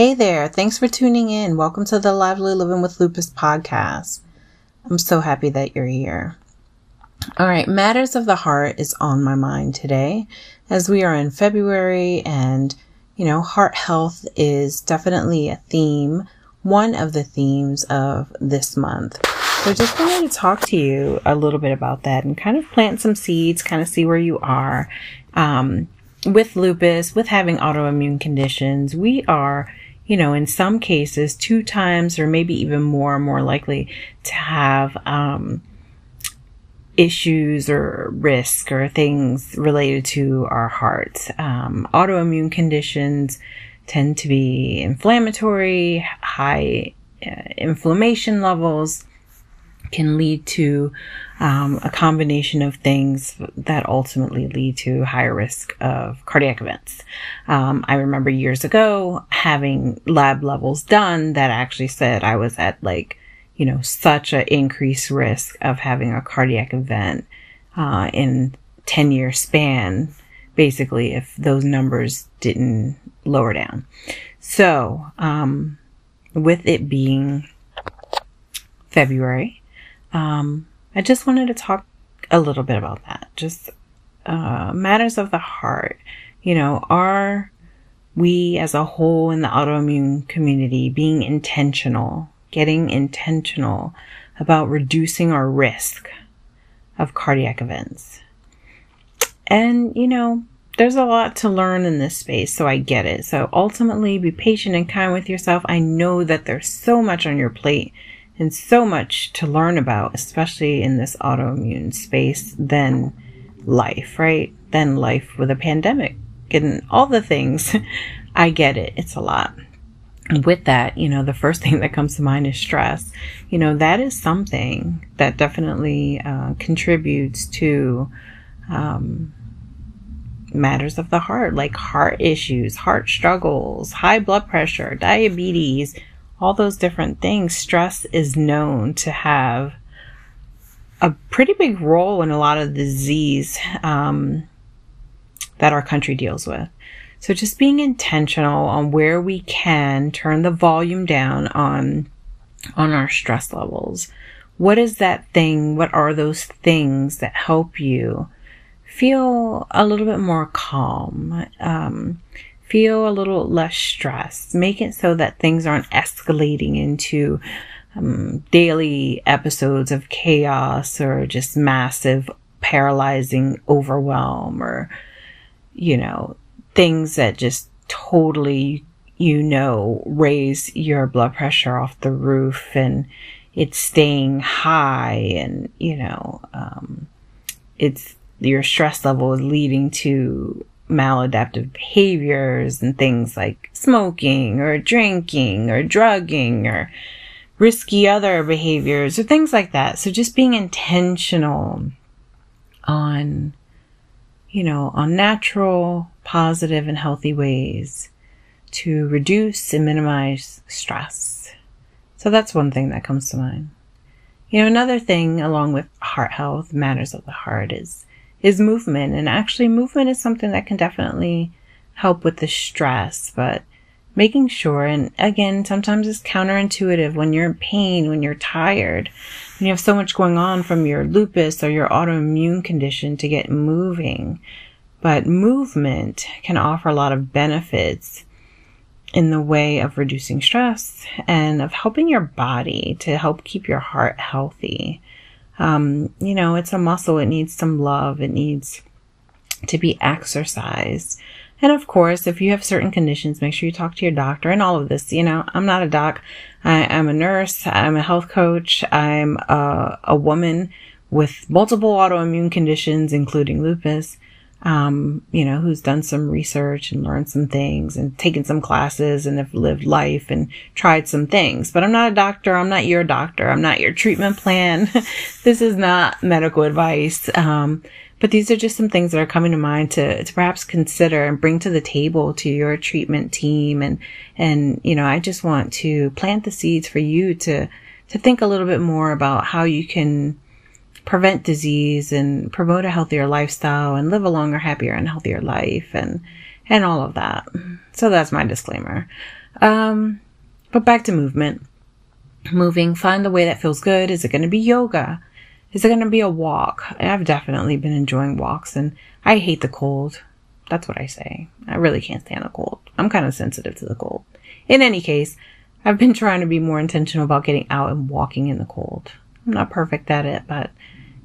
Hey there, thanks for tuning in. Welcome to the Lively Living with Lupus podcast. I'm so happy that you're here. All right, Matters of the Heart is on my mind today as we are in February and, you know, heart health is definitely a theme, one of the themes of this month. So just wanted to talk to you a little bit about that and kind of plant some seeds, kind of see where you are. Um, with lupus, with having autoimmune conditions, we are, you know, in some cases, two times or maybe even more, more likely to have um, issues or risk or things related to our hearts. Um, autoimmune conditions tend to be inflammatory, high uh, inflammation levels can lead to um, a combination of things that ultimately lead to higher risk of cardiac events. Um, I remember years ago having lab levels done that actually said I was at like, you know, such an increased risk of having a cardiac event uh, in 10 year span, basically, if those numbers didn't lower down. So, um, with it being February, um, I just wanted to talk a little bit about that. Just uh, matters of the heart. You know, are we as a whole in the autoimmune community being intentional, getting intentional about reducing our risk of cardiac events? And, you know, there's a lot to learn in this space, so I get it. So ultimately, be patient and kind with yourself. I know that there's so much on your plate and so much to learn about, especially in this autoimmune space, than life, right? Than life with a pandemic and all the things. I get it. It's a lot. with that, you know, the first thing that comes to mind is stress. You know, that is something that definitely uh, contributes to um, matters of the heart, like heart issues, heart struggles, high blood pressure, diabetes, all those different things, stress is known to have a pretty big role in a lot of the disease um, that our country deals with. So just being intentional on where we can turn the volume down on on our stress levels. What is that thing? What are those things that help you feel a little bit more calm? Um, feel a little less stressed. Make it so that things aren't escalating into um, daily episodes of chaos or just massive paralyzing overwhelm or, you know, things that just totally, you know, raise your blood pressure off the roof and it's staying high and, you know, um, it's your stress level is leading to maladaptive behaviors and things like smoking or drinking or drugging or risky other behaviors or things like that. So just being intentional on, you know, on natural, positive, and healthy ways to reduce and minimize stress. So that's one thing that comes to mind. You know, another thing along with heart health, matters of the heart is is movement. And actually, movement is something that can definitely help with the stress, but making sure, and again, sometimes it's counterintuitive when you're in pain, when you're tired, when you have so much going on from your lupus or your autoimmune condition to get moving. But movement can offer a lot of benefits in the way of reducing stress and of helping your body to help keep your heart healthy. Um, you know, it's a muscle. It needs some love. It needs to be exercised. And of course, if you have certain conditions, make sure you talk to your doctor and all of this. You know, I'm not a doc. I, am a nurse. I'm a health coach. I'm a, a woman with multiple autoimmune conditions, including lupus um, you know, who's done some research and learned some things and taken some classes and have lived life and tried some things. But I'm not a doctor. I'm not your doctor. I'm not your treatment plan. this is not medical advice. Um, but these are just some things that are coming to mind to, to perhaps consider and bring to the table to your treatment team. And, and, you know, I just want to plant the seeds for you to, to think a little bit more about how you can, prevent disease and promote a healthier lifestyle and live a longer, happier, and healthier life and and all of that. So that's my disclaimer. Um, but back to movement. Moving, find the way that feels good. Is it going to be yoga? Is it going to be a walk? I've definitely been enjoying walks and I hate the cold. That's what I say. I really can't stand the cold. I'm kind of sensitive to the cold. In any case, I've been trying to be more intentional about getting out and walking in the cold. I'm not perfect at it, but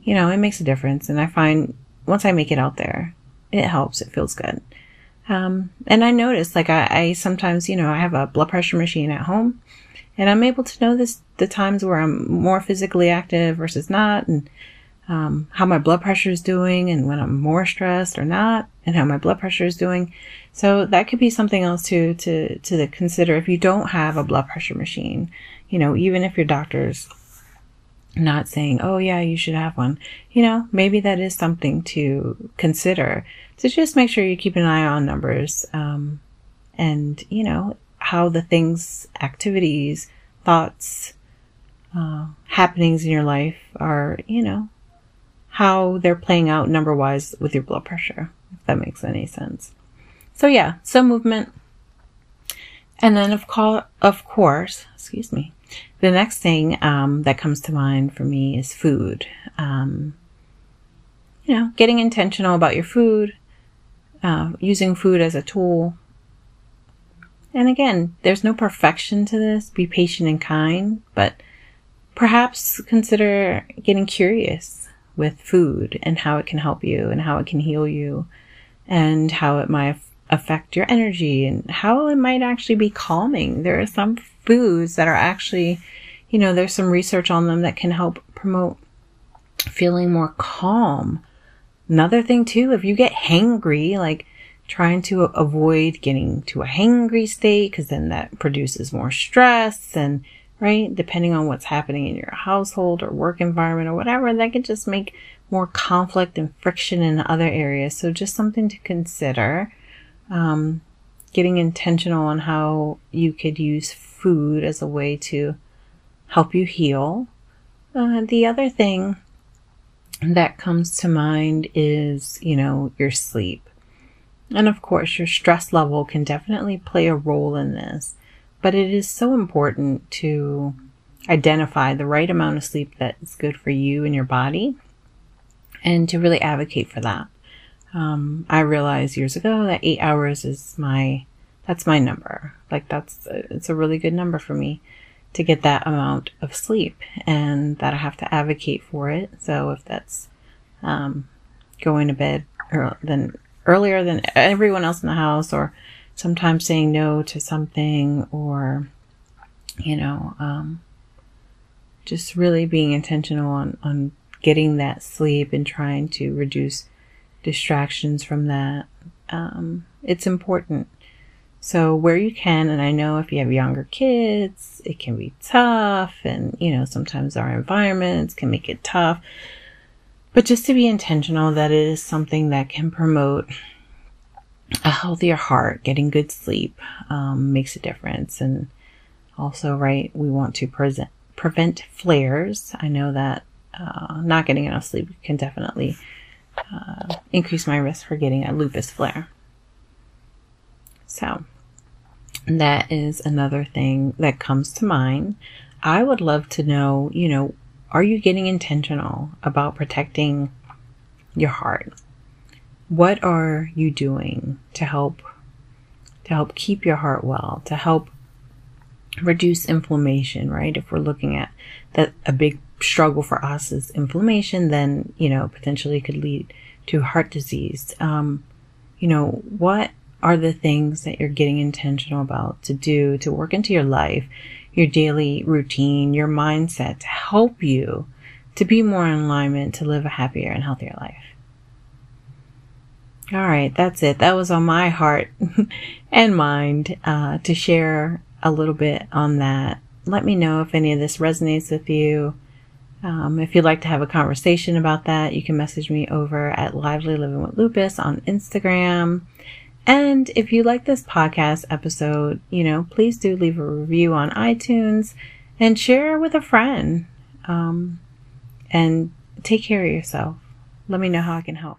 you know, it makes a difference. And I find once I make it out there, it helps. It feels good. Um, and I notice like I, I sometimes, you know, I have a blood pressure machine at home and I'm able to know this, the times where I'm more physically active versus not and, um, how my blood pressure is doing and when I'm more stressed or not and how my blood pressure is doing. So that could be something else to, to, to consider if you don't have a blood pressure machine, you know, even if your doctor's not saying, oh yeah, you should have one. You know, maybe that is something to consider to just make sure you keep an eye on numbers, um, and, you know, how the things, activities, thoughts, uh, happenings in your life are, you know, how they're playing out number wise with your blood pressure, if that makes any sense. So yeah, some movement. And then of, of course, excuse me, the next thing um, that comes to mind for me is food. Um, you know, getting intentional about your food, uh, using food as a tool. And again, there's no perfection to this. Be patient and kind, but perhaps consider getting curious with food and how it can help you and how it can heal you and how it might affect your energy and how it might actually be calming. There are some foods that are actually, you know, there's some research on them that can help promote feeling more calm. Another thing too, if you get hangry, like trying to avoid getting to a hangry state, because then that produces more stress and right? Depending on what's happening in your household or work environment or whatever, that could just make more conflict and friction in other areas. So just something to consider. Um, getting intentional on how you could use food as a way to help you heal. Uh, the other thing that comes to mind is, you know, your sleep. And of course, your stress level can definitely play a role in this, but it is so important to identify the right amount of sleep that is good for you and your body and to really advocate for that. Um, I realized years ago that eight hours is my that's my number. Like that's, it's a really good number for me to get that amount of sleep and that I have to advocate for it. So if that's, um, going to bed or than earlier than everyone else in the house or sometimes saying no to something or, you know, um, just really being intentional on, on getting that sleep and trying to reduce distractions from that. Um, it's important so where you can, and I know if you have younger kids, it can be tough and, you know, sometimes our environments can make it tough. But just to be intentional that it is something that can promote a healthier heart, getting good sleep, um, makes a difference. And also, right, we want to present, prevent flares. I know that uh, not getting enough sleep can definitely uh, increase my risk for getting a lupus flare. So, that is another thing that comes to mind. I would love to know, you know, are you getting intentional about protecting your heart? What are you doing to help to help keep your heart well, to help reduce inflammation, right? If we're looking at that a big struggle for us is inflammation, then, you know, potentially could lead to heart disease. Um, you know, what are the things that you're getting intentional about to do, to work into your life, your daily routine, your mindset to help you to be more in alignment to live a happier and healthier life. All right, that's it. That was on my heart and mind uh, to share a little bit on that. Let me know if any of this resonates with you. Um, if you'd like to have a conversation about that, you can message me over at Lively Living with Lupus on Instagram. And if you like this podcast episode, you know, please do leave a review on iTunes and share with a friend. Um, and take care of yourself. Let me know how I can help.